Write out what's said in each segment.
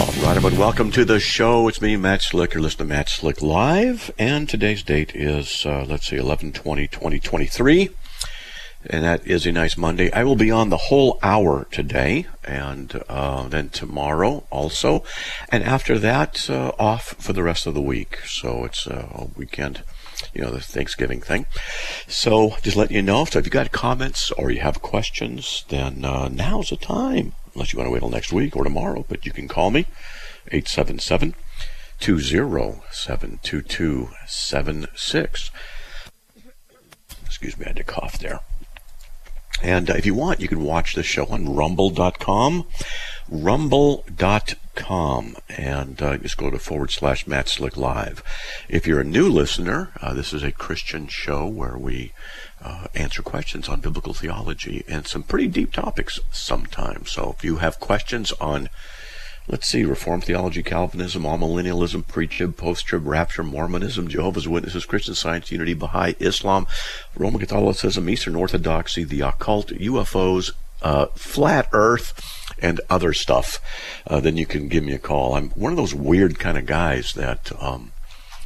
All right, everyone, welcome to the show. It's me, Matt Slick. You're listening to Matt Slick Live, and today's date is, uh, let's see, 11 20 2023 and that is a nice Monday. I will be on the whole hour today, and uh, then tomorrow also, and after that, uh, off for the rest of the week. So it's a weekend, you know, the Thanksgiving thing. So just let you know. So if you got comments or you have questions, then uh, now's the time. Unless you want to wait till next week or tomorrow, but you can call me 877 207 2276. Excuse me, I had to cough there. And uh, if you want, you can watch the show on rumble.com, rumble.com, and uh, just go to forward slash Matt Slick Live. If you're a new listener, uh, this is a Christian show where we uh, answer questions on biblical theology and some pretty deep topics sometimes. So if you have questions on let's see, Reformed theology, Calvinism, amillennialism, pre-trib, post-trib, rapture, Mormonism, Jehovah's Witnesses, Christian Science, Unity, Baha'i, Islam, Roman Catholicism, Eastern Orthodoxy, the occult, UFOs, uh, flat Earth, and other stuff, uh, then you can give me a call. I'm one of those weird kind of guys that um,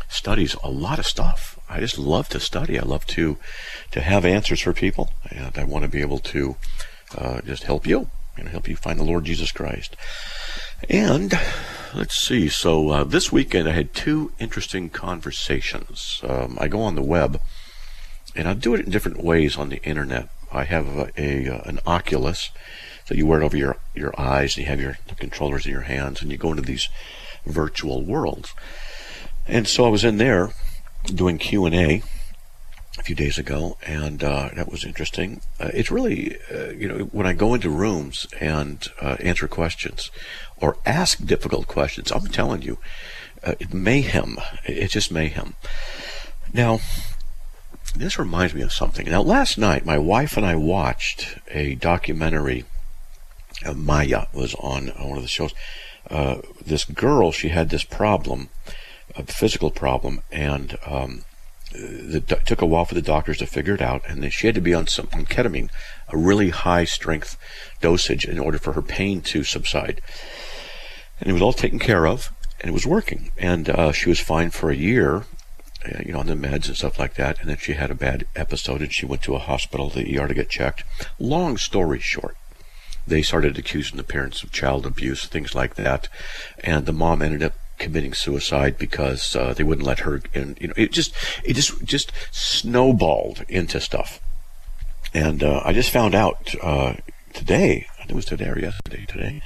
studies a lot of stuff. I just love to study. I love to to have answers for people, and I want to be able to uh, just help you and help you find the Lord Jesus Christ. And let's see. So uh, this weekend I had two interesting conversations. Um, I go on the web, and I do it in different ways on the internet. I have a, a uh, an Oculus, so you wear it over your your eyes, and you have your controllers in your hands, and you go into these virtual worlds. And so I was in there doing Q and A a few days ago, and uh, that was interesting. Uh, it's really, uh, you know, when I go into rooms and uh, answer questions or ask difficult questions, I'm telling you, uh, mayhem. It's just mayhem. Now, this reminds me of something. Now, last night, my wife and I watched a documentary. Uh, Maya was on one of the shows. this girl, she had this problem, a physical problem, and um, it took a while for the doctors to figure it out, and then she had to be on some on ketamine, a really high strength dosage, in order for her pain to subside. And it was all taken care of, and it was working. And uh, she was fine for a year, uh, you know, on the meds and stuff like that. And then she had a bad episode, and she went to a hospital, the ER, to get checked. Long story short, they started accusing the parents of child abuse, things like that, and the mom ended up committing suicide because uh, they wouldn't let her in. You know, it just it just just snowballed into stuff. And uh, I just found out uh, today, I think it was today or yesterday, today,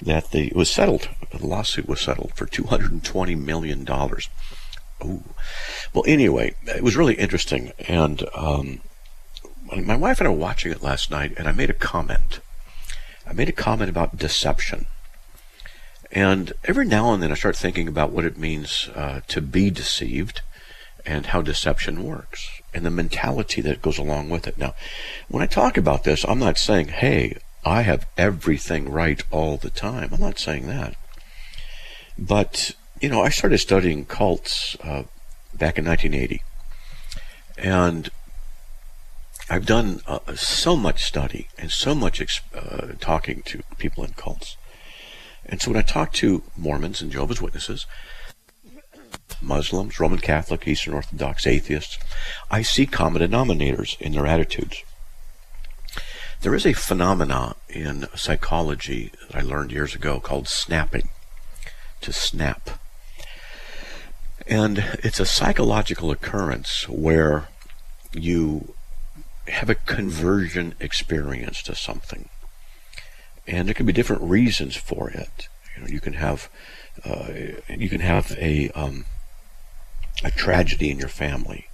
that the it was settled. The lawsuit was settled for two hundred and twenty million dollars. Oh, well. Anyway, it was really interesting, and um, my wife and I were watching it last night, and I made a comment. I made a comment about deception. And every now and then I start thinking about what it means uh, to be deceived and how deception works and the mentality that goes along with it. Now, when I talk about this, I'm not saying, hey, I have everything right all the time. I'm not saying that. But, you know, I started studying cults uh, back in 1980. And I've done uh, so much study and so much uh, talking to people in cults. And so when I talk to Mormons and Jehovah's Witnesses, Muslims, Roman Catholic, Eastern Orthodox, atheists, I see common denominators in their attitudes. There is a phenomena in psychology that I learned years ago called snapping, to snap. And it's a psychological occurrence where you have a conversion experience to something and there can be different reasons for it. You know, you can have uh, you can have a um, a tragedy in your family,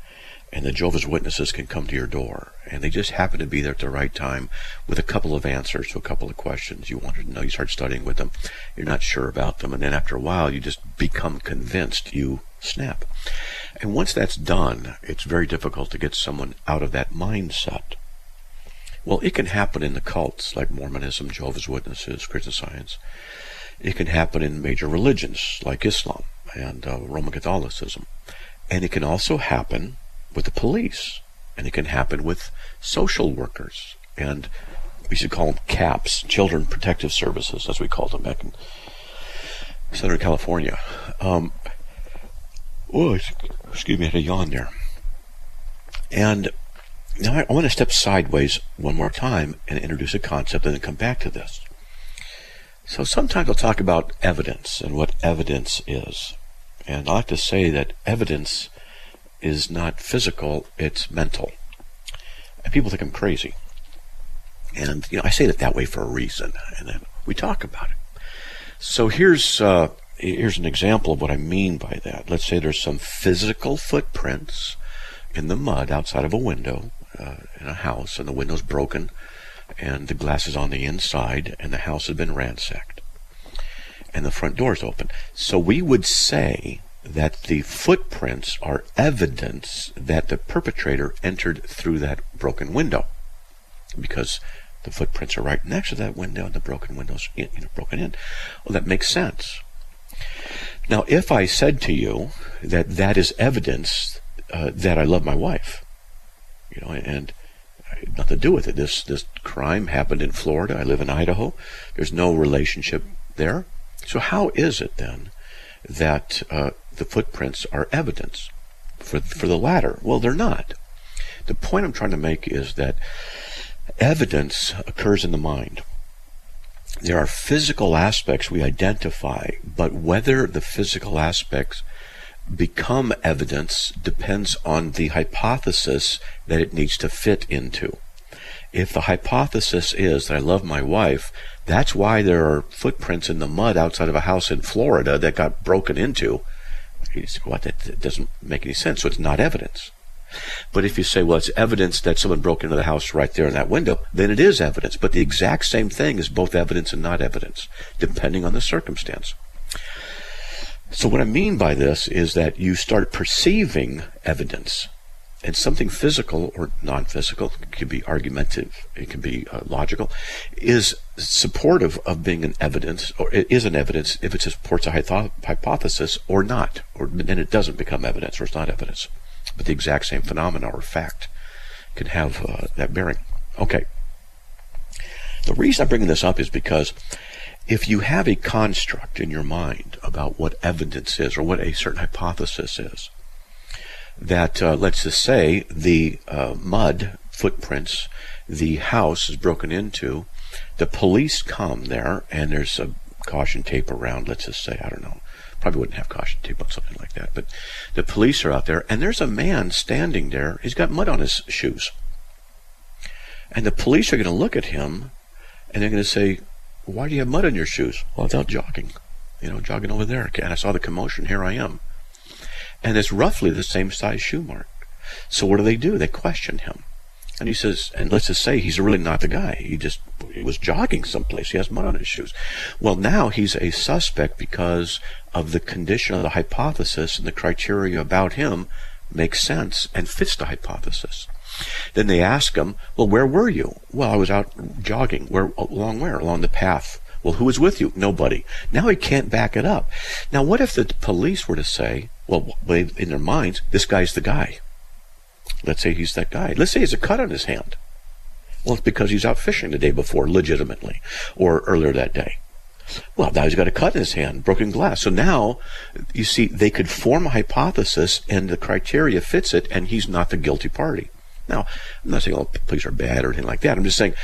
and the Jehovah's Witnesses can come to your door, and they just happen to be there at the right time with a couple of answers to a couple of questions you wanted to know. You start studying with them, you're not sure about them, and then after a while, you just become convinced. You snap. And once that's done, it's very difficult to get someone out of that mindset. Well, it can happen in the cults like Mormonism, Jehovah's Witnesses, Christian Science. It can happen in major religions like Islam and uh, Roman Catholicism. And it can also happen with the police. And it can happen with social workers. And we should call them CAPS, Children Protective Services, as we called them back in Southern California. Um, oh, excuse me, I had a yawn there. And now I, I want to step sideways one more time and introduce a concept and then come back to this. So sometimes I'll talk about evidence and what evidence is. And I like to say that evidence is not physical, it's mental. And people think I'm crazy. And you know, I say it that way for a reason, and then we talk about it. So here's uh, here's an example of what I mean by that. Let's say there's some physical footprints in the mud outside of a window uh, in a house, and the window's broken, and the glass is on the inside, and the house has been ransacked, and the front door's open. So we would say that the footprints are evidence that the perpetrator entered through that broken window because the footprints are right next to that window and the broken window's you know, broken in. Well, that makes sense. Now, if I said to you that that is evidence uh, that I love my wife, you know, and nothing to do with it. This this crime happened in Florida. I live in Idaho. There's no relationship there. So how is it then that uh, the footprints are evidence for for the latter? Well, they're not. The point I'm trying to make is that evidence occurs in the mind. There are physical aspects we identify, but whether the physical aspects become evidence depends on the hypothesis that it needs to fit into. If the hypothesis is that I love my wife, that's why there are footprints in the mud outside of a house in Florida that got broken into. You say, what? That doesn't make any sense. So it's not evidence. But if you say, well, it's evidence that someone broke into the house right there in that window, then it is evidence. But the exact same thing is both evidence and not evidence, depending on the circumstance. So what I mean by this is that you start perceiving evidence and something physical or non-physical it can be argumentative it can be uh, logical is supportive of being an evidence or it is an evidence if it supports a hypothesis or not or then it doesn't become evidence or it's not evidence but the exact same phenomena or fact can have uh, that bearing. Okay. The reason I'm bringing this up is because if you have a construct in your mind about what evidence is or what a certain hypothesis is, that uh, let's just say the uh, mud footprints, the house is broken into, the police come there, and there's a caution tape around, let's just say, I don't know, Probably wouldn't have caution tape on something like that. But the police are out there, and there's a man standing there. He's got mud on his shoes. And the police are going to look at him, and they're going to say, Why do you have mud on your shoes? Well, I was out jogging, you know, jogging over there. And I saw the commotion. Here I am. And it's roughly the same size shoe mark. So what do they do? They question him. And he says, and let's just say he's really not the guy. He just he was jogging someplace. He has mud on his shoes. Well, now he's a suspect because of the condition of the hypothesis and the criteria about him makes sense and fits the hypothesis. Then they ask him, well, where were you? Well, I was out jogging. Where, along where? Along the path. Well, who was with you? Nobody. Now he can't back it up. Now, what if the police were to say, well, in their minds, this guy's the guy? Let's say he's that guy. Let's say he's a cut on his hand. Well, it's because he's out fishing the day before, legitimately, or earlier that day. Well, now he's got a cut in his hand, broken glass. So now, you see, they could form a hypothesis, and the criteria fits it, and he's not the guilty party. Now, I'm not saying all police are bad or anything like that. I'm just saying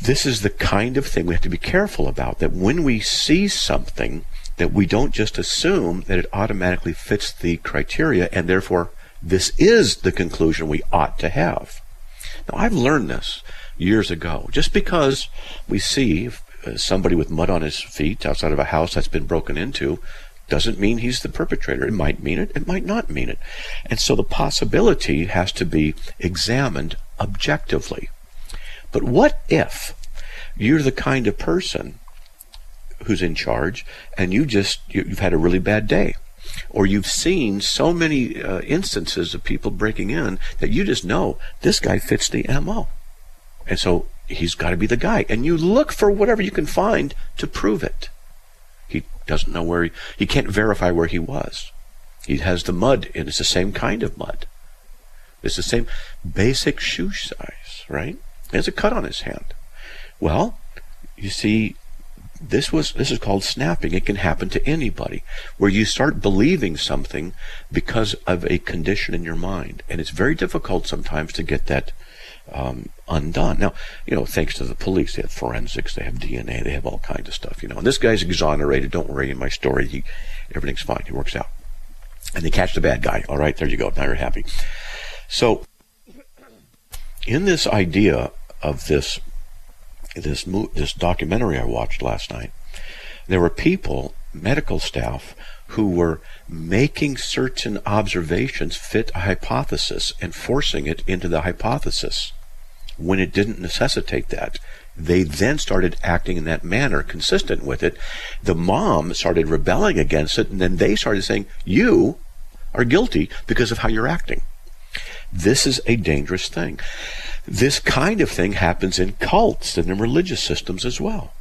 this is the kind of thing we have to be careful about. That when we see something, that we don't just assume that it automatically fits the criteria, and therefore this is the conclusion we ought to have. Now, I've learned this years ago. Just because we see uh, somebody with mud on his feet outside of a house that's been broken into doesn't mean he's the perpetrator. It might mean it, it might not mean it. And so the possibility has to be examined objectively. But what if you're the kind of person who's in charge and you just you've had a really bad day or you've seen so many uh, instances of people breaking in that you just know this guy fits the MO. And so he's got to be the guy. And you look for whatever you can find to prove it. Doesn't know where he, he can't verify where he was. He has the mud, and it's the same kind of mud. It's the same basic shoe size, right? He has a cut on his hand. Well, you see, this was this is called snapping. It can happen to anybody, where you start believing something because of a condition in your mind, and it's very difficult sometimes to get that um, undone. Now, you know, thanks to the police, they have forensics, they have DNA, they have all kinds of stuff. You know, and this guy's exonerated. Don't worry, in my story, he, everything's fine. He works out, and they catch the bad guy. All right, there you go. Now you're happy. So, in this idea of this this this documentary I watched last night, there were people, medical staff, who were making certain observations fit a hypothesis and forcing it into the hypothesis when it didn't necessitate that. They then started acting in that manner consistent with it. The mom started rebelling against it, and then they started saying, You are guilty because of how you're acting. This is a dangerous thing. This kind of thing happens in cults and in religious systems as well.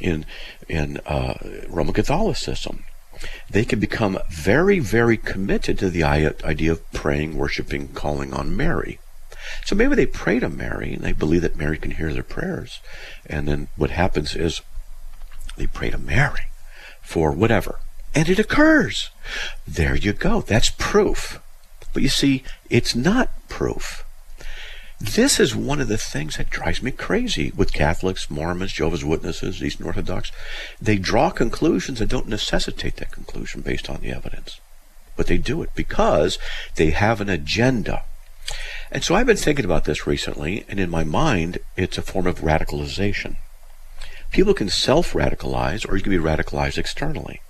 In in uh, Roman Catholicism, they can become very, very committed to the idea of praying, worshiping, calling on Mary. So maybe they pray to Mary and they believe that Mary can hear their prayers. And then what happens is they pray to Mary for whatever. And it occurs. There you go. That's proof. But you see, it's not proof. This is one of the things that drives me crazy with Catholics, Mormons, Jehovah's Witnesses, Eastern Orthodox. They draw conclusions that don't necessitate that conclusion based on the evidence. But they do it because they have an agenda. And so I've been thinking about this recently, and in my mind, it's a form of radicalization. People can self radicalize, or you can be radicalized externally.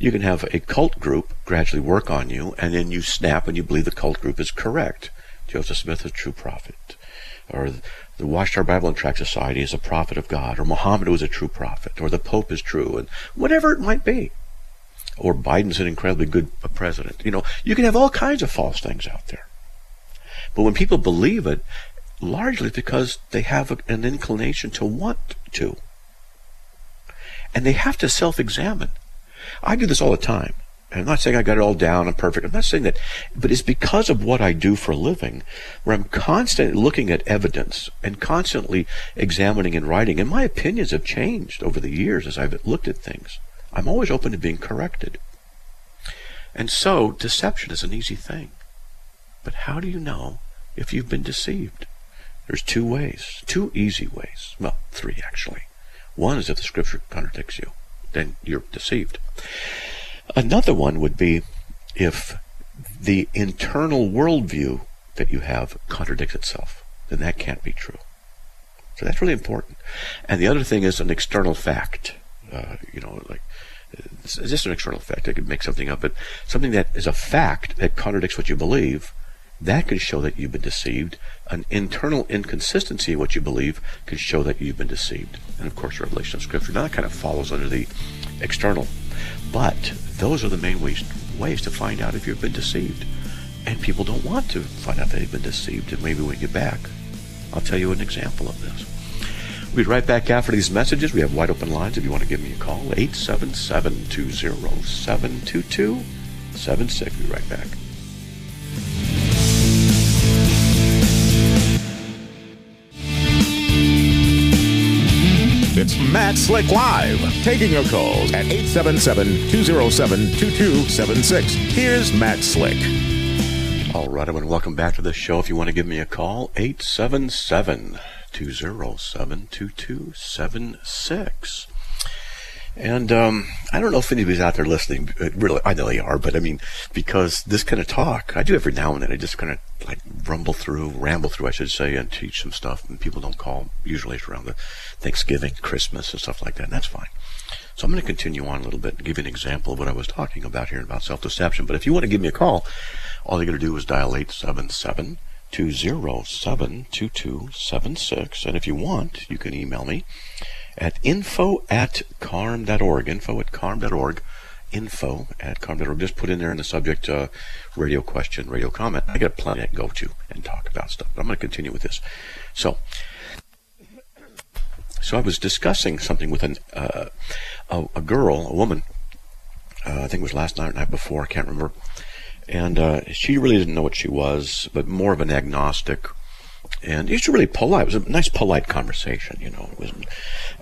You can have a cult group gradually work on you, and then you snap and you believe the cult group is correct. Joseph Smith is a true prophet. Or the Watchtower Bible and Tract Society is a prophet of God. Or Muhammad was a true prophet. Or the Pope is true. And whatever it might be. Or Biden's an incredibly good president. You know, you can have all kinds of false things out there. But when people believe it, largely because they have an inclination to want to. And they have to self examine. I do this all the time. I'm not saying I got it all down, I'm perfect. I'm not saying that, but it's because of what I do for a living, where I'm constantly looking at evidence and constantly examining and writing. And my opinions have changed over the years as I've looked at things. I'm always open to being corrected. And so, deception is an easy thing. But how do you know if you've been deceived? There's two ways, two easy ways. Well, three actually. One is if the scripture contradicts you, then you're deceived. Another one would be if the internal worldview that you have contradicts itself, then that can't be true. So that's really important. And the other thing is an external fact. Uh, you know, like it's just an external fact. I could make something up, but something that is a fact that contradicts what you believe that could show that you've been deceived. An internal inconsistency in what you believe could show that you've been deceived. And of course, revelation of Scripture. Now that kind of follows under the external. But those are the main ways, ways to find out if you've been deceived. And people don't want to find out they've been deceived. And maybe when we get back, I'll tell you an example of this. We'll be right back after these messages. We have wide open lines if you want to give me a call. 877 207 2276. We'll be right back. It's Matt Slick Live, taking your calls at 877-207-2276. Here's Matt Slick. All right, everyone, welcome back to the show. If you want to give me a call, 877-207-2276. And um, I don't know if anybody's out there listening. Really, I know they are, but I mean, because this kind of talk, I do every now and then. I just kind of like rumble through, ramble through, I should say, and teach some stuff. And people don't call. Usually it's around the Thanksgiving, Christmas, and stuff like that. And that's fine. So I'm going to continue on a little bit and give you an example of what I was talking about here about self-deception. But if you want to give me a call, all you got to do is dial 877 207 2276. And if you want, you can email me at info at carm.org, info at carm.org, info at carm.org. Just put in there in the subject uh, radio question, radio comment. I got plenty to go to and talk about stuff. But I'm going to continue with this. So, so I was discussing something with an, uh, a, a, girl, a woman. Uh, I think it was last night or night before. I can't remember. And uh, she really didn't know what she was, but more of an agnostic and it was really polite. It was a nice, polite conversation, you know. It was,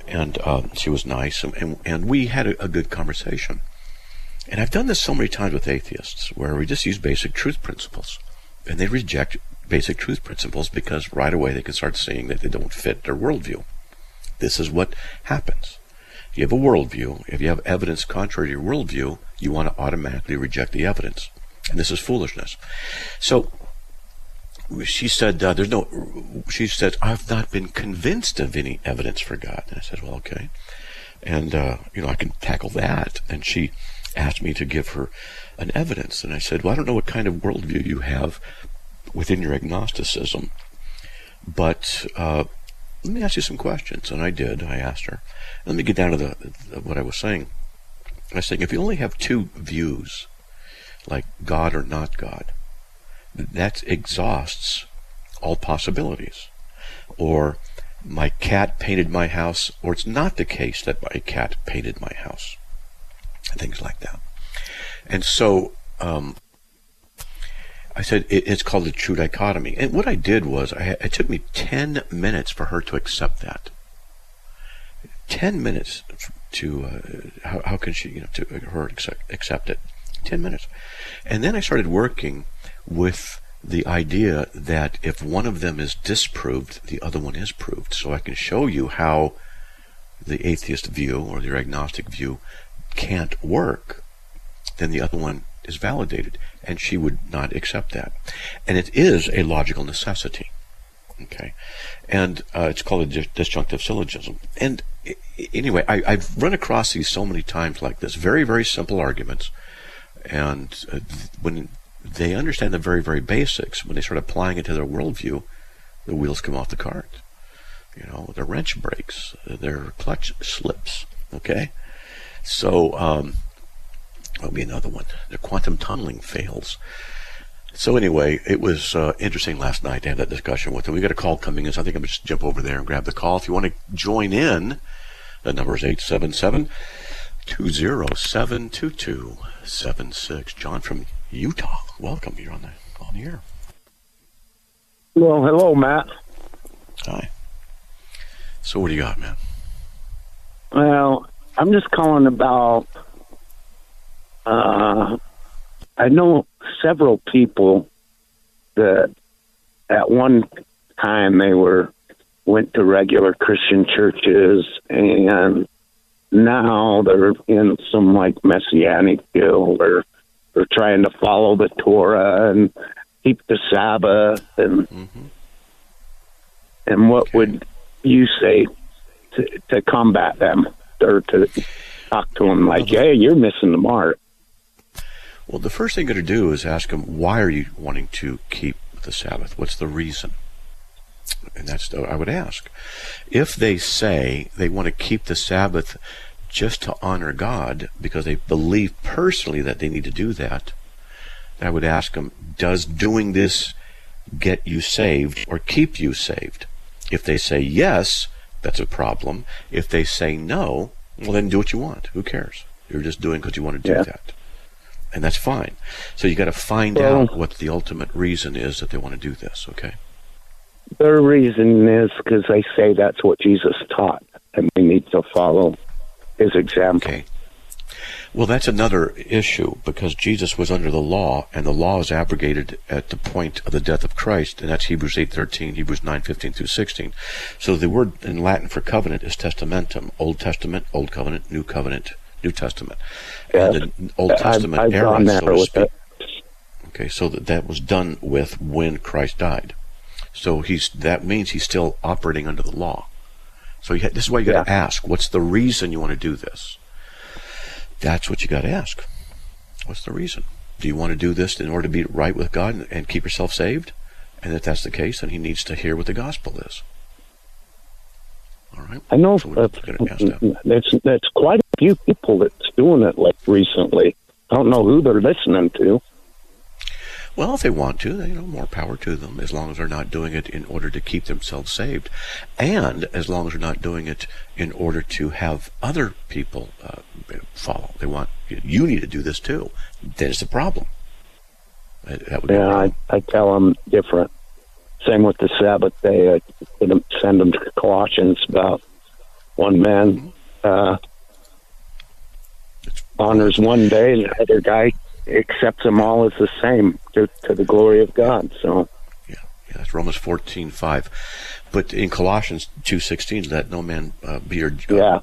and uh, she was nice, and, and, and we had a, a, good conversation. And I've done this so many times with atheists, where we just use basic truth principles, and they reject basic truth principles because right away they can start seeing that they don't fit their worldview. This is what happens. You have a worldview. If you have evidence contrary to your worldview, you want to automatically reject the evidence. And this is foolishness. So she said, uh, "There's no." She said, "I've not been convinced of any evidence for God." And I said, "Well, okay." And uh, you know, I can tackle that. And she asked me to give her an evidence, and I said, "Well, I don't know what kind of worldview you have within your agnosticism, but uh, let me ask you some questions." And I did. I asked her. Let me get down to the, the what I was saying. I saying, if you only have two views, like God or not God that exhausts all possibilities. Or my cat painted my house, or it's not the case that my cat painted my house. Things like that. And so um, I said it, it's called the true dichotomy. And what I did was, I, it took me 10 minutes for her to accept that. 10 minutes to, uh, how, how can she, you know, to her accept, accept it? 10 minutes. And then I started working with the idea that if one of them is disproved, the other one is proved. So I can show you how the atheist view or the agnostic view can't work, then the other one is validated. And she would not accept that. And it is a logical necessity. Okay. And uh, it's called a disjunctive syllogism. And anyway, I, have run across these so many times like this. Very, very simple arguments. And uh, when they understand the very, very basics. When they start applying it to their worldview, the wheels come off the cart. You know, their wrench breaks, their clutch slips. Okay? So, um, that'll be another one. Their quantum tunneling fails. So anyway, it was uh, interesting last night to have that discussion with them. We got a call coming in, so I think I'm going just jump over there and grab the call. If you want to join in, the number is 877 207 2276. John from Utah. Welcome. You're on the on the air. Well, hello, Matt. Hi. So, what do you got, man? Well, I'm just calling about. Uh, I know several people that at one time they were went to regular Christian churches and now they're in some like messianic guild or they're trying to follow the Torah and keep the Sabbath and mm-hmm. and what okay. would you say to, to combat them or to talk to them like, well, "Hey, you're missing the mark." Well, the first thing you're going to do is ask them, "Why are you wanting to keep the Sabbath? What's the reason?" And that's what I would ask. If they say they want to keep the Sabbath just to honor God because they believe personally that they need to do that, I would ask them, does doing this get you saved or keep you saved? If they say yes, that's a problem. If they say no, well, then do what you want. Who cares? You're just doing because you want to do yeah. that. And that's fine. So you got to find well, out what the ultimate reason is that they want to do this, okay? Their reason is because they say that's what Jesus taught, and we need to follow his example. Okay. Well, that's another issue because Jesus was under the law, and the law is abrogated at the point of the death of Christ, and that's Hebrews eight thirteen, Hebrews nine fifteen through sixteen. So the word in Latin for covenant is testamentum, Old Testament, Old Covenant, New Covenant, New Testament, and the Old Testament I've, I've era, so to speak. Okay, so that that was done with when Christ died. So he's that means he's still operating under the law. So ha- this is why you got to yeah. ask: What's the reason you want to do this? That's what you got to ask. What's the reason? Do you want to do this in order to be right with God and, and keep yourself saved? And if that's the case, then he needs to hear what the gospel is. All right. I know So uh, gonna ask that. that's that's quite a few people that's doing it like recently. I don't know who they're listening to. Well, if they want to, you know, more power to them, as long as they're not doing it in order to keep themselves saved, and as long as they're not doing it in order to have other people uh, follow. They want you need to do this too. There's a problem. That that would Yeah, I. I tell them different. Same with the Sabbath day. I send them, to Colossians about one man uh, honors one day, and the other guy accepts them all as the same to, to the glory of God. So Yeah, yeah, that's Romans fourteen five, but in Colossians two sixteen, let no man uh, be your uh, yeah,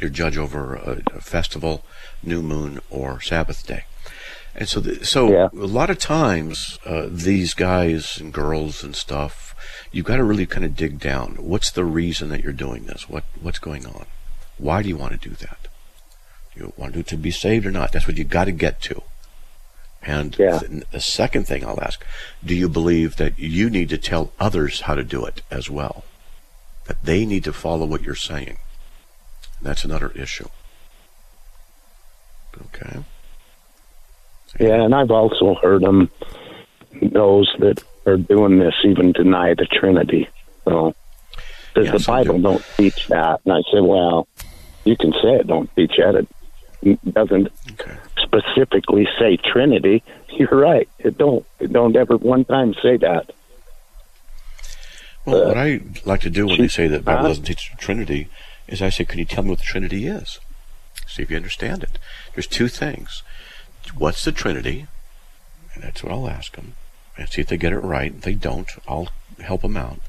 your judge over a, a festival, new moon, or Sabbath day. And so, the, so Yeah. a lot of times, uh, these guys and girls and stuff, you've got to really kind of dig down. What's the reason that you're doing this? What what's going on? Why do you want to do that? Do you want to do it to be saved or not? That's what you got to get to. And Yeah. th- the second thing I'll ask: Do you believe that you need to tell others how to do it as well? That they need to follow what you're saying. That's another issue. Okay. yeah, and I've also heard them those that are doing this even deny the Trinity. So does Yeah, the Bible do. don't teach that? And I said, well, you can say it don't teach that. It doesn't Okay. Specifically say Trinity. You're right. It don't. It don't ever one time say that. Well, Uh, what I like to do when they say that Bible uh, doesn't teach Trinity is I say, can you tell me what the Trinity is? See if you understand it. There's two things. What's the Trinity? And that's what I'll ask them. And see if they get it right. If they don't, I'll help them out.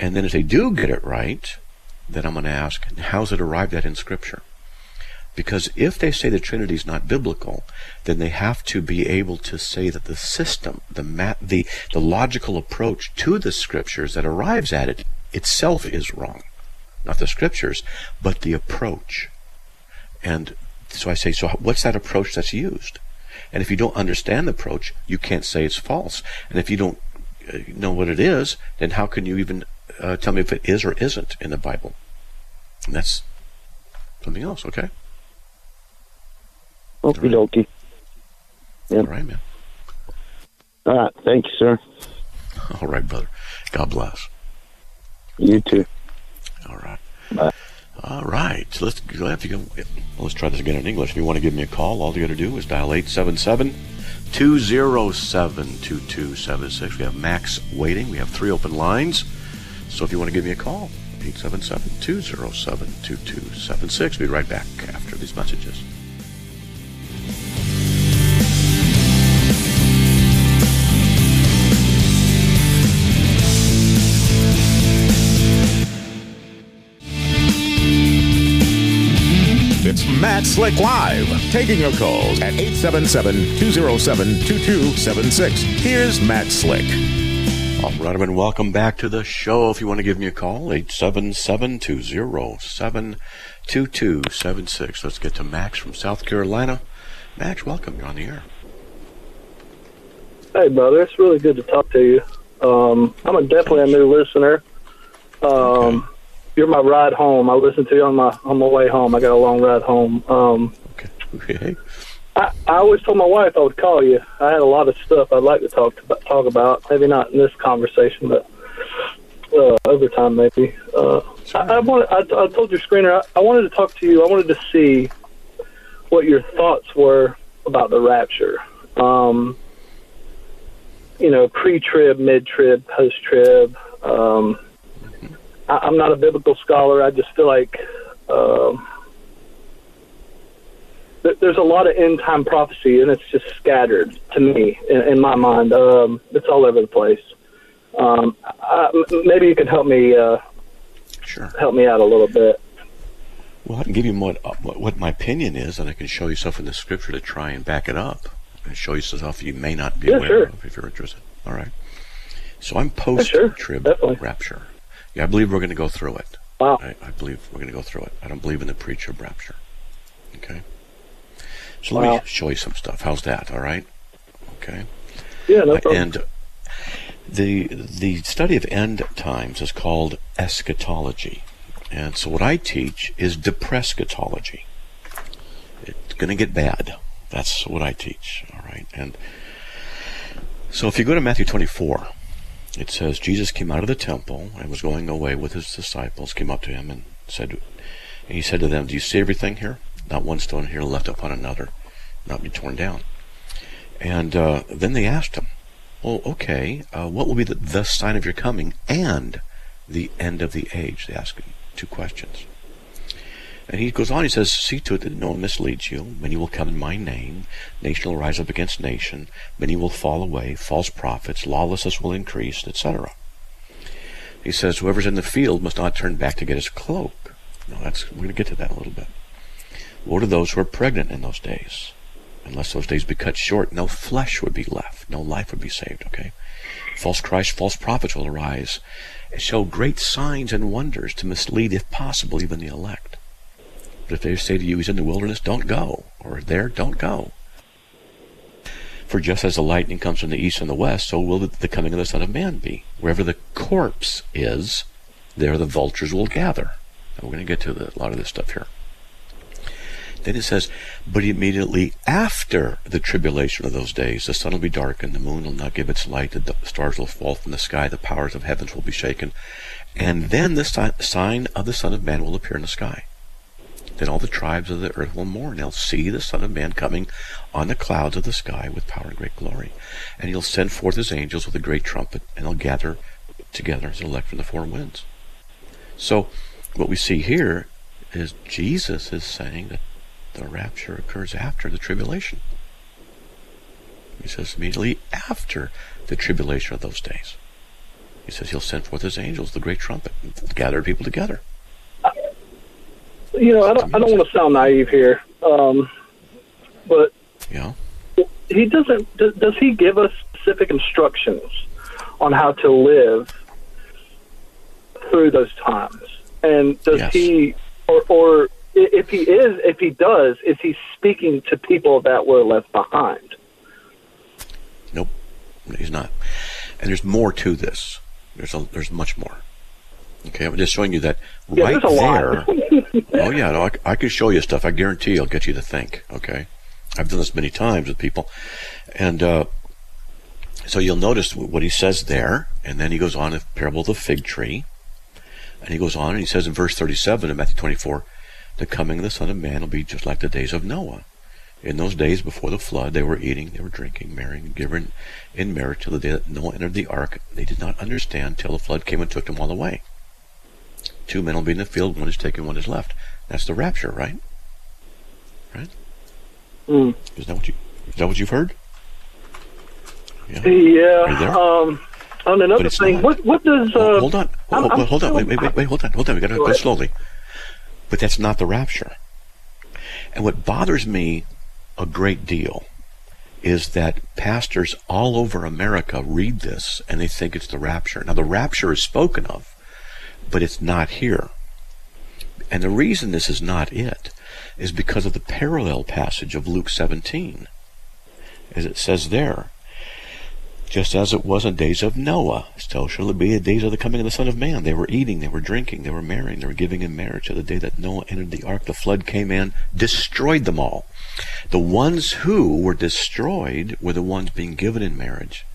And then if they do get it right, then I'm going to ask, how's it arrived at in Scripture? Because if they say the Trinity is not biblical, then they have to be able to say that the system, the ma- the the logical approach to the Scriptures that arrives at it itself is wrong, not the Scriptures, but the approach. And so I say, so what's that approach that's used? And if you don't understand the approach, you can't say it's false. And if you don't uh, know what it is, then how can you even uh, tell me if it is or isn't in the Bible? And that's something else, okay? Okie dokie. All right, man. All right. Thank you, sir. All right, brother. God bless. You too. All right. Bye. All right. So let's go. If you can, let's try this again in English. If you want to give me a call, all you got to do is dial 877 207 2276. We have Max waiting. We have three open lines. So if you want to give me a call, 877 207 2276. We'll be right back after these messages. It's Matt Slick Live, taking your calls at 877-207-2276. Here's Matt Slick. All right, everyone, welcome back to the show. If you want to give me a call, 877-207-2276. Let's get to Max from South Carolina. Max, welcome. You're on the air. Hey, brother, it's really good to talk to you. Um, I'm a, definitely a new listener. Um, You're my ride home. I listen to you on my on my way home. I got a long ride home. Um, Okay. Okay. I, I always told my wife I would call you. I had a lot of stuff I'd like to talk to, talk about. Maybe not in this conversation, but uh, over time maybe. Uh, I, I, wanted, I, I told your screener I, I wanted to talk to you. I wanted to see what your thoughts were about the rapture. Um, you know, pre-trib, mid-trib, post-trib. Um, I, I'm not a biblical scholar. I just feel like. Um, th- there's a lot of end time prophecy, and it's just scattered to me in, in my mind. Um, it's all over the place. Um, I, maybe you can help me uh, Sure. help me out a little bit. Well, I can give you what, uh, what what my opinion is, and I can show you stuff in the scripture to try and back it up, and show you stuff you may not be Yeah, aware sure. of if you're interested. All right. So I'm post sure. rapture. Yeah, I believe we're going to go through it. Wow. I, I believe we're going to go through it. I don't believe in the pre-trib rapture. Okay. So let me show you some stuff. How's that? All right. Okay. Yeah, no uh, problem. And the the study of end times is called eschatology. And so what I teach is depressed eschatology. It's going to get bad. That's what I teach. All right. And so if you go to Matthew 24, it says Jesus came out of the temple and was going away with his disciples, came up to him and said, and he said to them, Do you see everything here? Not one stone here left upon another, not be torn down. And uh, then they asked him, Well, okay, uh, what will be the, the sign of your coming and the end of the age? They ask him two questions. And he goes on, he says, See to it that no one misleads you. Many will come in my name. Nation will rise up against nation. Many will fall away. False prophets. Lawlessness will increase, etc. He says, Whoever's in the field must not turn back to get his cloak. No, that's, we're going to get to that a little bit. Woe to those who are pregnant in those days. Unless those days be cut short, no flesh would be left. No life would be saved, okay? False Christ, false prophets will arise and show great signs and wonders to mislead, if possible, even the elect. But if they say to you, He's in the wilderness, don't go. Or there, don't go. For just as the lightning comes from the east and the west, so will the coming of the Son of Man be. Wherever the corpse is, there the vultures will gather. We're going to get to the, a lot of this stuff here. Then it says, But immediately after the tribulation of those days, the sun will be darkened, the moon will not give its light, the stars will fall from the sky, the powers of heavens will be shaken, and then the sign of the Son of Man will appear in the sky. Then all the tribes of the earth will mourn. They'll see the Son of Man coming on the clouds of the sky with power and great glory. And he'll send forth his angels with a great trumpet, and they'll gather together his elect from the four winds. So, what we see here is Jesus is saying that the rapture occurs after the tribulation. He says immediately after the tribulation of those days. He says he'll send forth his angels, the great trumpet, and gather people together. You know, I don't, I don't want to sound naive here, um, but yeah, he doesn't. Does, does he give us specific instructions on how to live through those times? And does Yes. he, or, or if he is, if he does, is he speaking to people that were left behind? Nope, he's not. And there's more to this. There's a, there's much more. Okay, I'm just showing you that Yeah, right there. oh yeah, no, I, I can show you stuff. I guarantee I'll get you to think. Okay, I've done this many times with people, and uh, so you'll notice what he says there, and then he goes on the parable of the fig tree, and he goes on and he says in verse 37 of Matthew 24, the coming of the Son of Man will be just like the days of Noah. In those days before the flood, they were eating, they were drinking, marrying, giving in marriage till the day that Noah entered the ark. They did not understand till the flood came and took them all away. Two men will be in the field, one is taken, one is left. That's the rapture, right? Right? Mm. Is that what you is that what you've heard? Yeah. Yeah. Are you there? Um, on another thing, not. what what does uh, Hold- hold on. I'm- Hold, I'm on. Wait, wait, wait, wait, hold on. Hold on. We gotta Go go slowly. But that's not the rapture. And what bothers me a great deal is that pastors all over America read this and they think it's the rapture. Now the rapture is spoken of, but it's not here. And the reason this is not it is because of the parallel passage of Luke 17. As it says there, just as it was in days of Noah, so shall it be in days of the coming of the Son of Man. They were eating, they were drinking, they were marrying, they were giving in marriage. To the day that Noah entered the ark, the flood came in, destroyed them all. The ones who were destroyed were the ones being given in marriage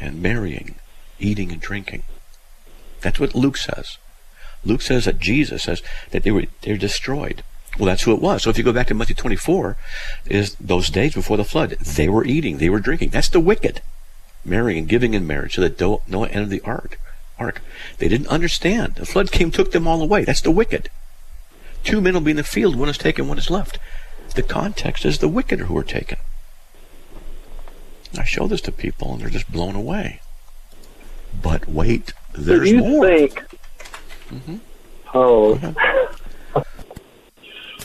and marrying, eating and drinking. That's what Luke says. Luke says that Jesus says that they were they're destroyed. Well, that's who it was. So if you go back to Matthew 24, is those days before the flood, they were eating, they were drinking. That's the wicked, marrying and giving in marriage, so that Noah entered the ark. Ark. They didn't understand. The flood came, took them all away. That's the wicked. Two men will be in the field. One is taken, one is left. The context is the wicked who are taken. I show this to people, and they're just blown away. But wait, do there's you more. think? Mm-hmm. Oh,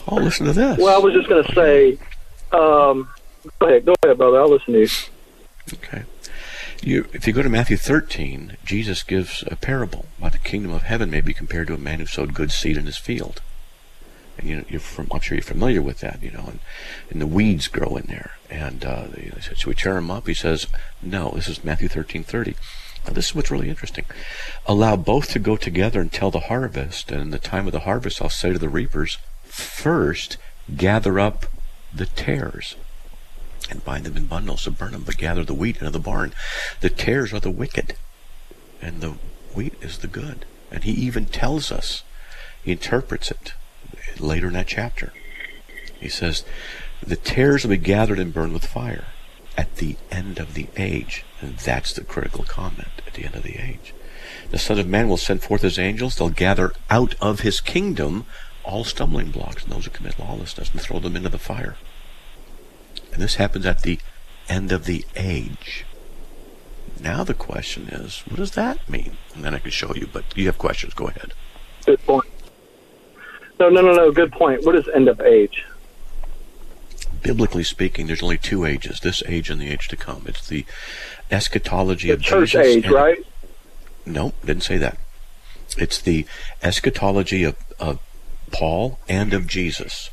Oh, listen to this. well, I was just going to say. Um, go ahead, go ahead, brother. I'll listen to you. Okay. You, if you go to Matthew 13, Jesus gives a parable about the kingdom of heaven may be compared to a man who sowed good seed in his field. And you know, you're from, I'm sure you're familiar with that, you know, and, and the weeds grow in there. And uh, they said, should we tear them up? He says, no, this is Matthew 13, 30. Now, this is what's really interesting. Allow both to go together until the harvest, and in the time of the harvest, I'll say to the reapers, first gather up the tares and bind them in bundles to burn them, but gather the wheat into the barn. The tares are the wicked, and the wheat is the good. And he even tells us, he interprets it later in that chapter. He says, the tares will be gathered and burned with fire at the end of the age. And that's the critical comment at the end of the age. The Son of Man will send forth his angels. They'll gather out of his kingdom all stumbling blocks and those who commit lawlessness and throw them into the fire. And this happens at the end of the age. Now the question is, what does that mean? And then I can show you, but you have questions. Go ahead. Good point. No, no, no, no. Good point. What is end of age? Biblically speaking, there's only two ages: this age and the age to come. It's the eschatology The of church Jesus. age, and- right? No, didn't say that. It's the eschatology of, of Paul and of Jesus.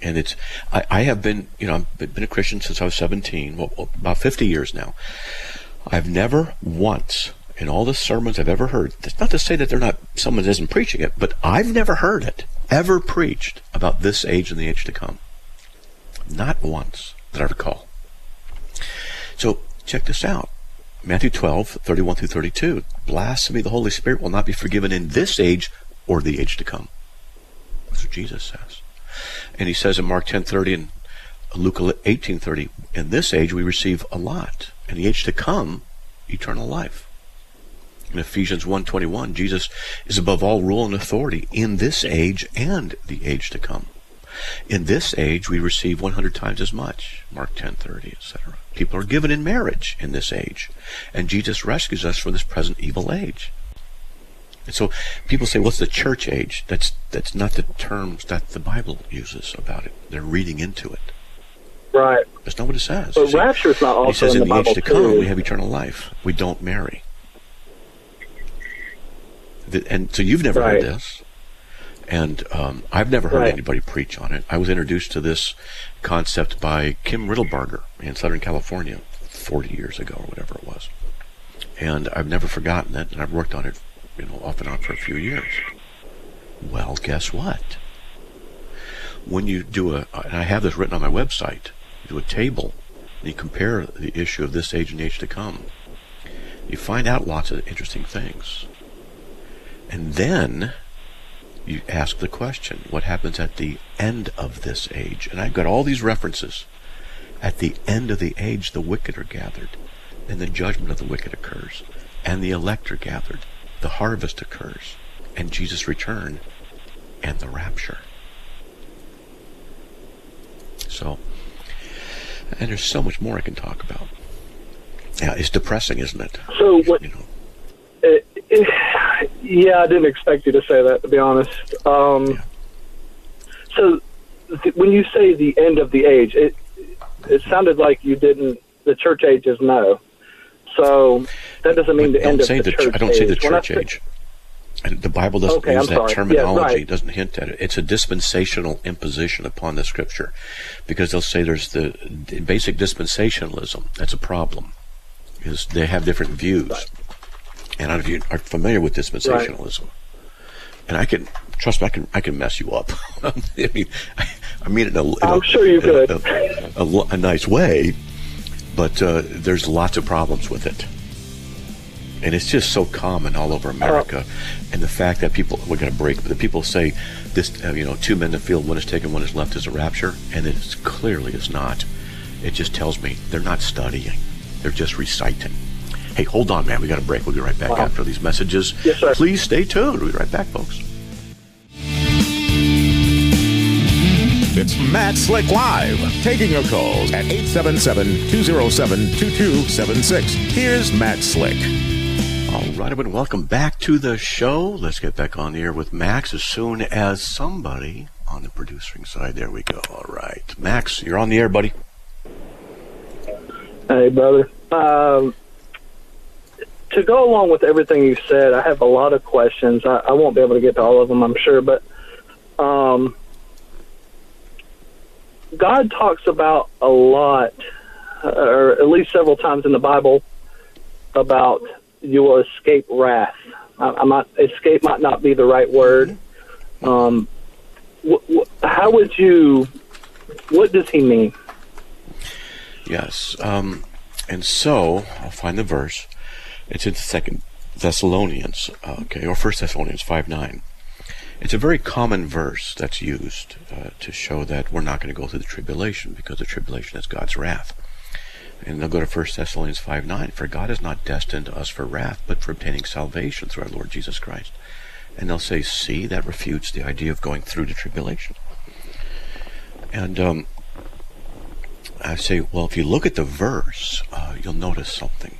And it's, I, I have been, you know, I've been a Christian since I was 17, well, about 50 years now. I've never once, in all the sermons I've ever heard, that's not to say that they're not, someone isn't preaching it, but I've never heard it ever preached about this age and the age to come. Not once that I recall. So check this out. Matthew 12, 31 through 32. Blasphemy of the Holy Spirit will not be forgiven in this age or the age to come. That's what Jesus says. And he says in Mark 10:30 and Luke 18:30, in this age we receive a lot. In the age to come, eternal life. In Ephesians 1:21, Jesus is above all rule and authority in this age and the age to come. In this age, we receive 100 times as much. Mark 10:30, etc. People are given in marriage in this age, and Jesus rescues us from this present evil age. And so people say, "What's the church age?" That's that's not the terms that the Bible uses about it. They're reading into it. Right. That's not what it says. But rapture is not he also says in the the age to come, too. we have eternal life. We don't marry. And so you've never Right. heard this. And um, I've never heard Right. anybody preach on it. I was introduced to this concept by Kim Riddlebarger in Southern California 40 years ago or whatever it was. And I've never forgotten it, and I've worked on it, you know, off and on for a few years. Well, guess what? When you do a, and I have this written on my website, you do a table, and you compare the issue of this age and the age to come, you find out lots of interesting things. And then you ask the question, what happens at the end of this age? And I've got all these references. At the end of the age, the wicked are gathered, and the judgment of the wicked occurs, and the elect are gathered, the harvest occurs, and Jesus' return, and the rapture. So, and there's so much more I can talk about. Yeah, it's depressing, isn't it? So what? You know, it, yeah, I didn't expect you to say that. To be honest. Um, Yeah. So th- when you say the end of the age, it it sounded like you didn't. The church age is no. So that doesn't mean I the end of the the church I don't say the age. Church say- age. And the Bible doesn't Okay, use I'm that sorry. Yeah, terminology. right. It doesn't hint at it. It's a dispensational imposition upon the Scripture, because they'll say there's the, the basic dispensationalism. That's a problem, because they have different views. And I don't know if you are familiar with dispensationalism. And I can trust me, I can I can mess you up. I mean, I, I mean it in a, in a- I'm sure you a- could. A, a, a nice way, but uh, there's lots of problems with it and it's just so common all over America. and the fact that people we're going to break, but the people say this, uh, you know, two men in the field, one is taken, one is left, is a rapture, and it clearly is not. It just tells me they're not studying; they're just reciting. Hey, hold on, man. We got a break. We'll be right back Wow. after these messages. Yes, sir. Please stay tuned. We'll be right back, folks. It's Matt Slick Live, taking your calls at 877-207-2276. Here's Matt Slick. All right, everyone, welcome back to the show. Let's get back on the air with Max as soon as somebody on the producing side. There we go. All right, Max, you're on the air, buddy. Hey, brother. Um, to go along with everything you said, I have a lot of questions. I, I won't be able to get to all of them, I'm sure, but um, God talks about a lot, or at least several times in the Bible, about you will escape wrath. I, I might escape might not be the right word. Um, wh- wh- how would you? What does he mean? Yes. Um, and so I'll find the verse. It's in Second Thessalonians, okay, or First Thessalonians five nine. It's a very common verse that's used uh, to show that we're not going to go through the tribulation because the tribulation is God's wrath. And they'll go to 1 Thessalonians 5 9. For God has not destined us for wrath, but for obtaining salvation through our Lord Jesus Christ. And they'll say, see, that refutes the idea of going through the tribulation. And um, I say, well, if you look at the verse, uh, you'll notice something.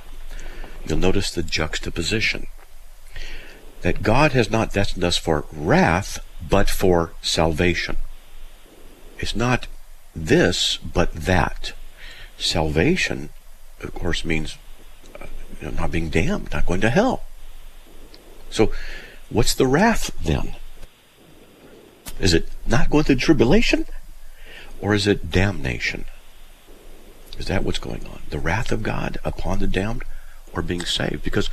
You'll notice the juxtaposition. That God has not destined us for wrath, but for salvation. It's not this, but that. Salvation, of course, means uh, you know, not being damned, not going to hell. So, what's the wrath then? Is it not going through tribulation? Or is it damnation? Is that what's going on? The wrath of God upon the damned or being saved? Because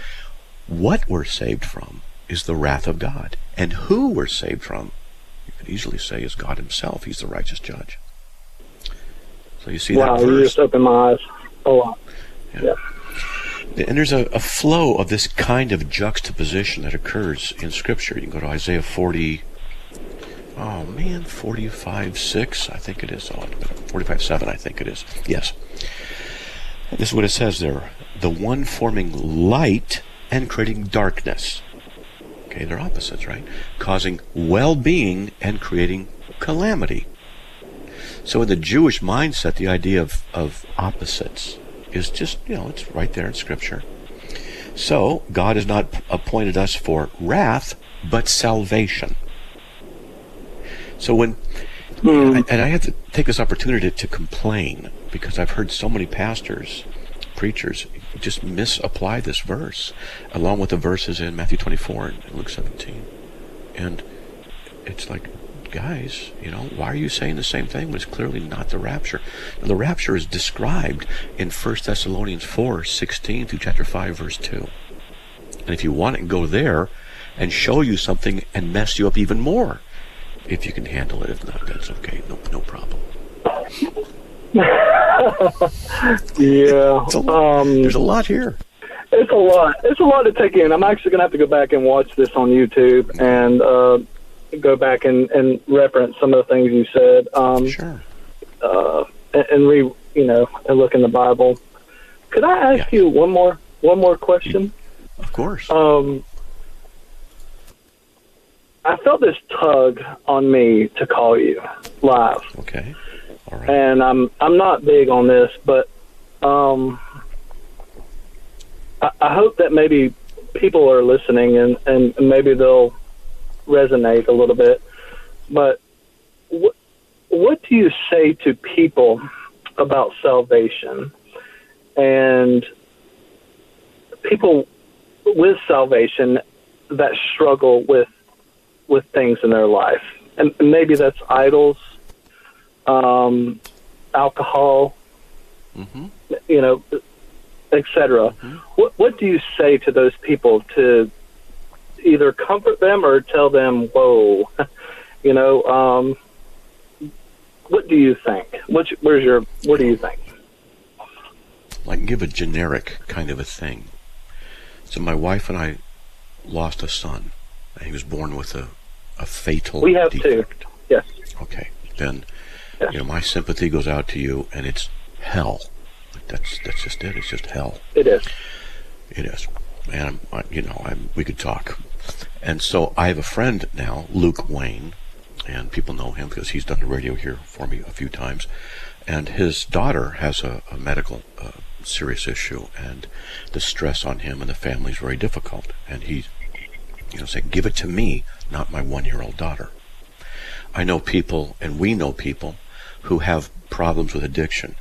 what we're saved from is the wrath of God. And who we're saved from, you could easily say, is God Himself. He's the righteous judge. So you see wow, that you just opened my eyes a lot. Yeah. And there's a, a flow of this kind of juxtaposition that occurs in Scripture. You can go to Isaiah 40, oh man, 45, 6, I think it is. Oh, 45, 7, I think it is. Yes. This is what it says there. The one forming light and creating darkness. Okay, they're opposites, right? Causing well-being and creating calamity. So in the Jewish mindset, the idea of, of opposites is just, you know, it's right there in Scripture. So God has not appointed us for wrath, but salvation. So when, hmm. and I have to take this opportunity to complain because I've heard so many pastors, preachers, just misapply this verse along with the verses in Matthew 24 and Luke 17. And it's like, guys, you know, why are you saying the same thing when it's clearly not the rapture? Now, the rapture is described in 1 Thessalonians 4, 16 through chapter 5, verse 2. And if you want to go there and show you something and mess you up even more, if you can handle it, if not, that's okay. No, no problem. Yeah. A. Um, There's a lot here. It's a lot. It's a lot to take in. I'm actually going to have to go back and watch this on YouTube and uh, go back and, and reference some of the things you said. Um, Sure. uh, and, and re, you know, and look in the Bible. Could I ask Yeah. you one more one more question? Of course. Um, I felt this tug on me to call you live, Okay. And I'm I'm not big on this, but um, I, I hope that maybe people are listening and and maybe they'll resonate a little bit. But what what do you say to people about salvation? And people with salvation that struggle with with things in their life, and maybe that's idols, um, alcohol, hmm you know, etc. What what do you say to those people to either comfort them or tell them, "Whoa," you know? Um, what do you think? What's, where's your? What do you think? Like give a generic kind of a thing. So my wife and I lost a son. He was born with a, a fatal We have two. defect. Yes. Okay. Then. You know my sympathy goes out to you and it's hell. That's that's just it. It's just hell. It is. It is. And I, you know, I'm, we could talk. And so I have a friend now, Luke Wayne, and people know him because he's done the radio here for me a few times. And his daughter has a, a medical uh, serious issue, and the stress on him and the family is very difficult. And he, you know, said, "Give it to me, not my one-year-old daughter." I know people, and we know people, who have problems with addiction.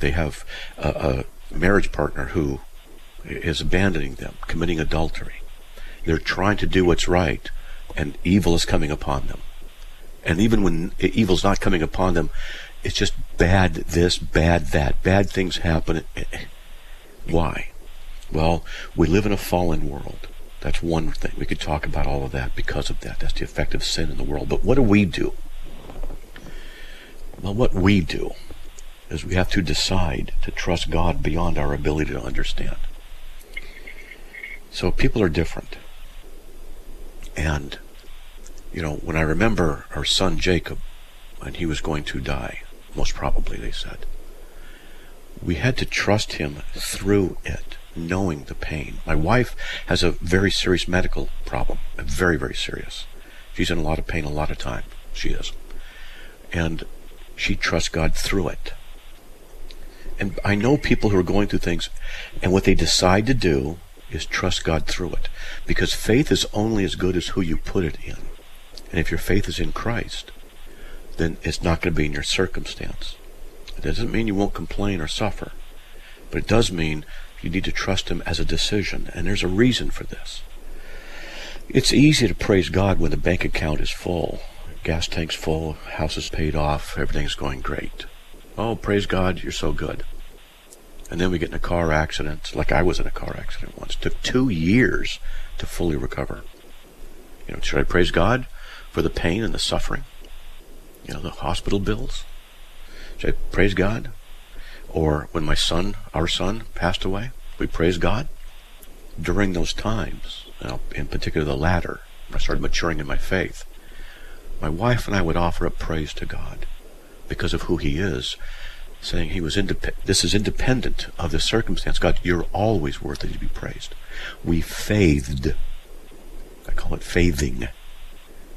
They have a, a marriage partner who is abandoning them, committing adultery. They're trying to do what's right, and evil is coming upon them. And even when evil's not coming upon them, it's just bad this, bad that. Bad things happen. Why? Well, we live in a fallen world. That's one thing. We could talk about all of that because of that. That's the effect of sin in the world. But what do we do? Well, what we do is we have to decide to trust God beyond our ability to understand. So people are different. And, you know, when I remember our son Jacob, when he was going to die, most probably, they said, we had to trust him through it, knowing the pain. My wife has a very serious medical problem, very, very serious. She's in a lot of pain a lot of time. She is. And she trusts God through it. And I know people who are going through things, and what they decide to do is trust God through it. Because faith is only as good as who you put it in. And if your faith is in Christ, then it's not going to be in your circumstance. It doesn't mean you won't complain or suffer, but it does mean you need to trust Him as a decision, and there's a reason for this. It's easy to praise God when the bank account is full, gas tank's full, house is paid off, everything's going great. Oh, praise God, you're so good. And then we get in a car accident, like I was in a car accident once. It took two years to fully recover. You know, should I praise God for the pain and the suffering? You know, the hospital bills? Should I praise God? Or when my son, our son, passed away, we praise God? During those times, you know, in particular the latter, I started maturing in my faith, my wife and I would offer up praise to God because of who He is, saying He was indep- this is independent of the circumstance. God, you're always worthy to be praised. We faithed. I call it faithing.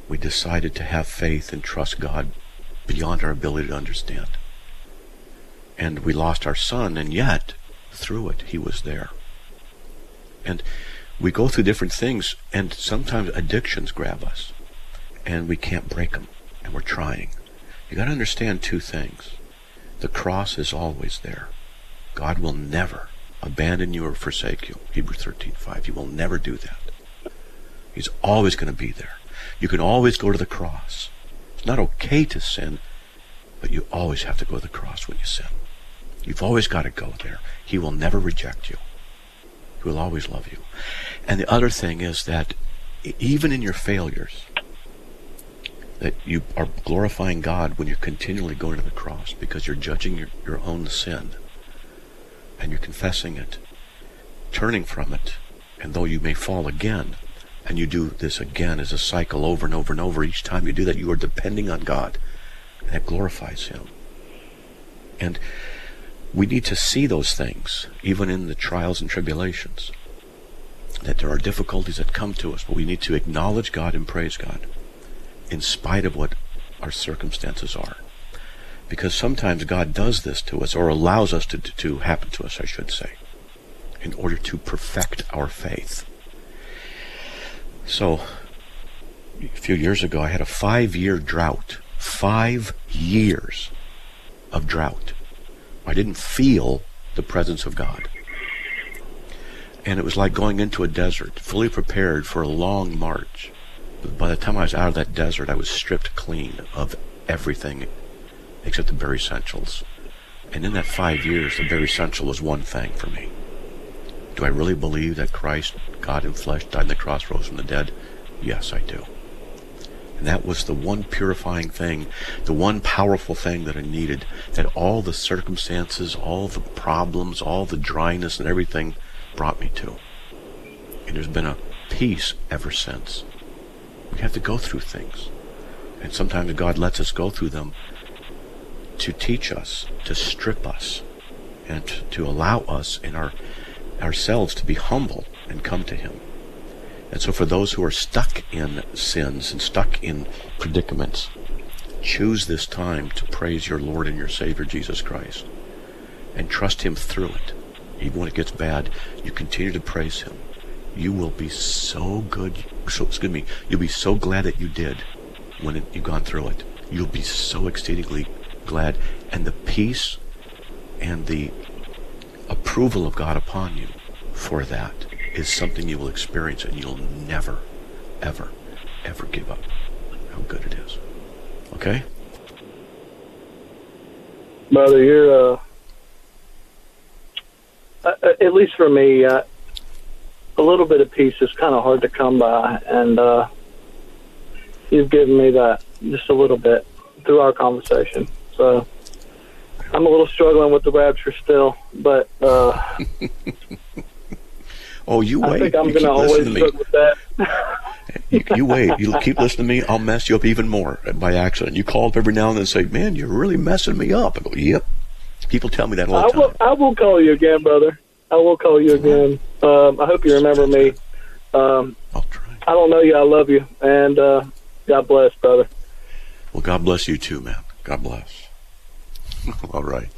We decided to have faith and trust God beyond our ability to understand. And we lost our son, and yet, through it, he was there. And we go through different things, and sometimes addictions grab us, and we can't break them, and we're trying. You got to understand two things. The cross is always there. God will never abandon you or forsake you. Hebrews 13:5. He will never do that. He's always going to be there. You can always go to the cross. It's not okay to sin, but you always have to go to the cross when you sin. You've always got to go there. He will never reject you. He will always love you. And the other thing is that even in your failures, that you are glorifying God when you're continually going to the cross because you're judging your, your own sin and you're confessing it, turning from it, and though you may fall again, and you do this again as a cycle over and over and over, each time you do that, you are depending on God, and that glorifies Him. And we need to see those things, even in the trials and tribulations, that there are difficulties that come to us, but we need to acknowledge God and praise God in spite of what our circumstances are. Because sometimes God does this to us, or allows us to, to happen to us, I should say, in order to perfect our faith. So, a few years ago, I had a five year drought. Five years of drought. I didn't feel the presence of God. And it was like going into a desert, fully prepared for a long march. By the time I was out of that desert, I was stripped clean of everything except the bare essentials. And in that five years, the bare essential was one thing for me. Do I really believe that Christ, God in flesh, died on the cross, rose from the dead? Yes, I do. And that was the one purifying thing, the one powerful thing that I needed, that all the circumstances, all the problems, all the dryness and everything brought me to. And there's been a peace ever since. We have to go through things. And sometimes God lets us go through them to teach us, to strip us, and to allow us in our ourselves to be humble and come to Him. And so for those who are stuck in sins and stuck in predicaments, choose this time to praise your Lord and your Savior Jesus Christ and trust Him through it. Even when it gets bad, you continue to praise Him. You will be so good, so, excuse me, you'll be so glad that you did when it, you've gone through it. You'll be so exceedingly glad. And the peace and the approval of God upon you for that is something you will experience and you'll never, ever, ever give up how good it is. Okay? Brother, you're, uh, uh, at least for me, uh, a little bit of peace is kind of hard to come by, and uh, you've given me that just a little bit through our conversation. So I'm a little struggling with the rapture still, but uh, oh, you wait. I think I'm you going to always struggle with that. you, you, wait. You keep listening to me. I'll mess you up even more by accident. You call up every now and then and say, "Man, you're really messing me up." I go, "Yep." People tell me that all the I time. will, I will call you again, brother. I will call you again. Um, I hope you remember me. Um, I'll try. I don't know you. I love you, and uh, God bless, brother. Well, God bless you too, man. God bless. all right.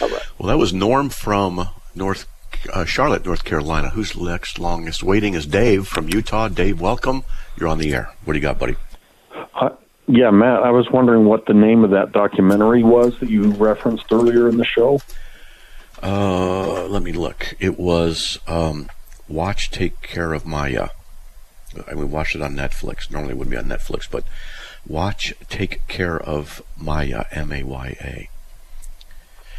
All right. Well, that was Norm from North uh, Charlotte, North Carolina. Who's next longest waiting is Dave from Utah. Dave, welcome. You're on the air. What do you got, buddy? Uh, yeah, Matt, I was wondering what the name of that documentary was that you referenced earlier in the show. Uh, let me look. It was um, Watch Take Care of Maya. I mean, watched it on Netflix. Normally it wouldn't be on Netflix, but Watch Take Care of Maya, M A Y A.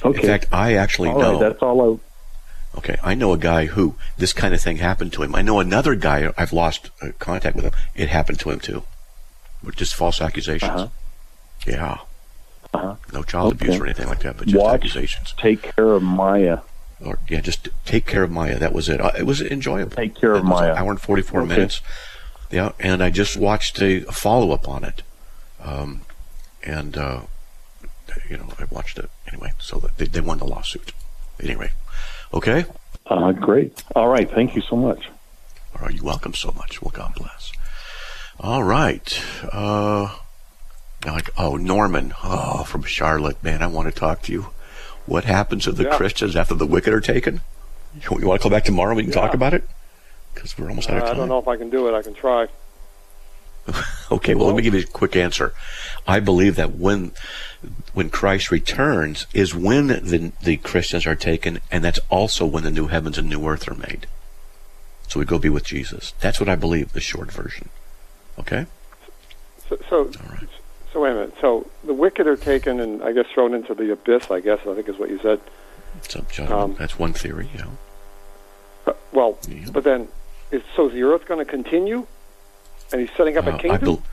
Okay. In fact, I actually all know. right, that's all I. Okay, I know a guy who this kind of thing happened to him. I know another guy. I've lost uh, contact with him. It happened to him too, with just false accusations. Uh-huh. Yeah, Uh-huh. no child abuse or anything like that, but just Watch. accusations. Take care of Maya. Or yeah, just take care of Maya. That was it. Uh, It was enjoyable. Take care of It was Maya. An hour and forty-four Okay. minutes. Yeah, and I just watched a follow up on it, um, and uh, you know I watched it anyway. So they, they won the lawsuit. Anyway, okay. Uh, great. All right. Thank you so much. All right, you're welcome so much. Well, God bless. All right. Uh, now, like, oh, Norman, oh, from Charlotte, man, I want to talk to you. What happens to the Yeah. Christians after the wicked are taken? You, you want to come back tomorrow? We can talk about it because we're almost out of Uh, time. I don't know if I can do it. I can try. Okay, well, let me give you a quick answer. I believe that when when Christ returns is when the the Christians are taken, and that's also when the new heavens and new earth are made. So we go be with Jesus. That's what I believe. The short version. Okay. So, so, All right. So wait a minute. So the wicked are taken and I guess thrown into the abyss. I guess I think is what you said. So, John, Um, that's one theory. Yeah. Uh, well, Yeah. but then is so is the earth going to continue? And he's setting up Uh, a I, kingdom. bel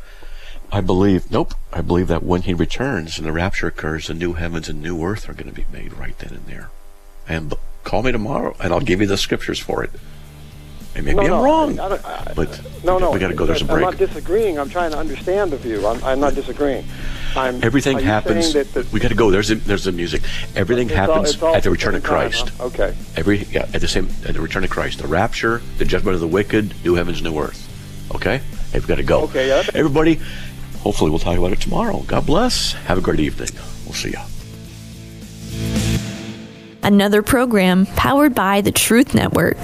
I believe. Nope. I believe that when he returns and the rapture occurs, the new heavens and new earth are going to be made right then and there. And b- call me tomorrow, and I'll give you the scriptures for it. And maybe no, I'm no, wrong, I don't, I, but no, no. we got to go. There's a break. I'm not disagreeing. I'm trying to understand the view. I'm, I'm not disagreeing. I'm, Everything happens. saying That, that we got to go. There's a, there's the music. Everything it's all- happens it's all at the at return of same time, Christ. huh? Okay. Every yeah, at the same at the return of Christ, the rapture, the judgment of the wicked, new heavens, new earth. Okay, hey, we've got to go. Okay, yeah. Everybody, hopefully we'll talk about it tomorrow. God bless. Have a great evening. We'll see you. Another program powered by the Truth Network.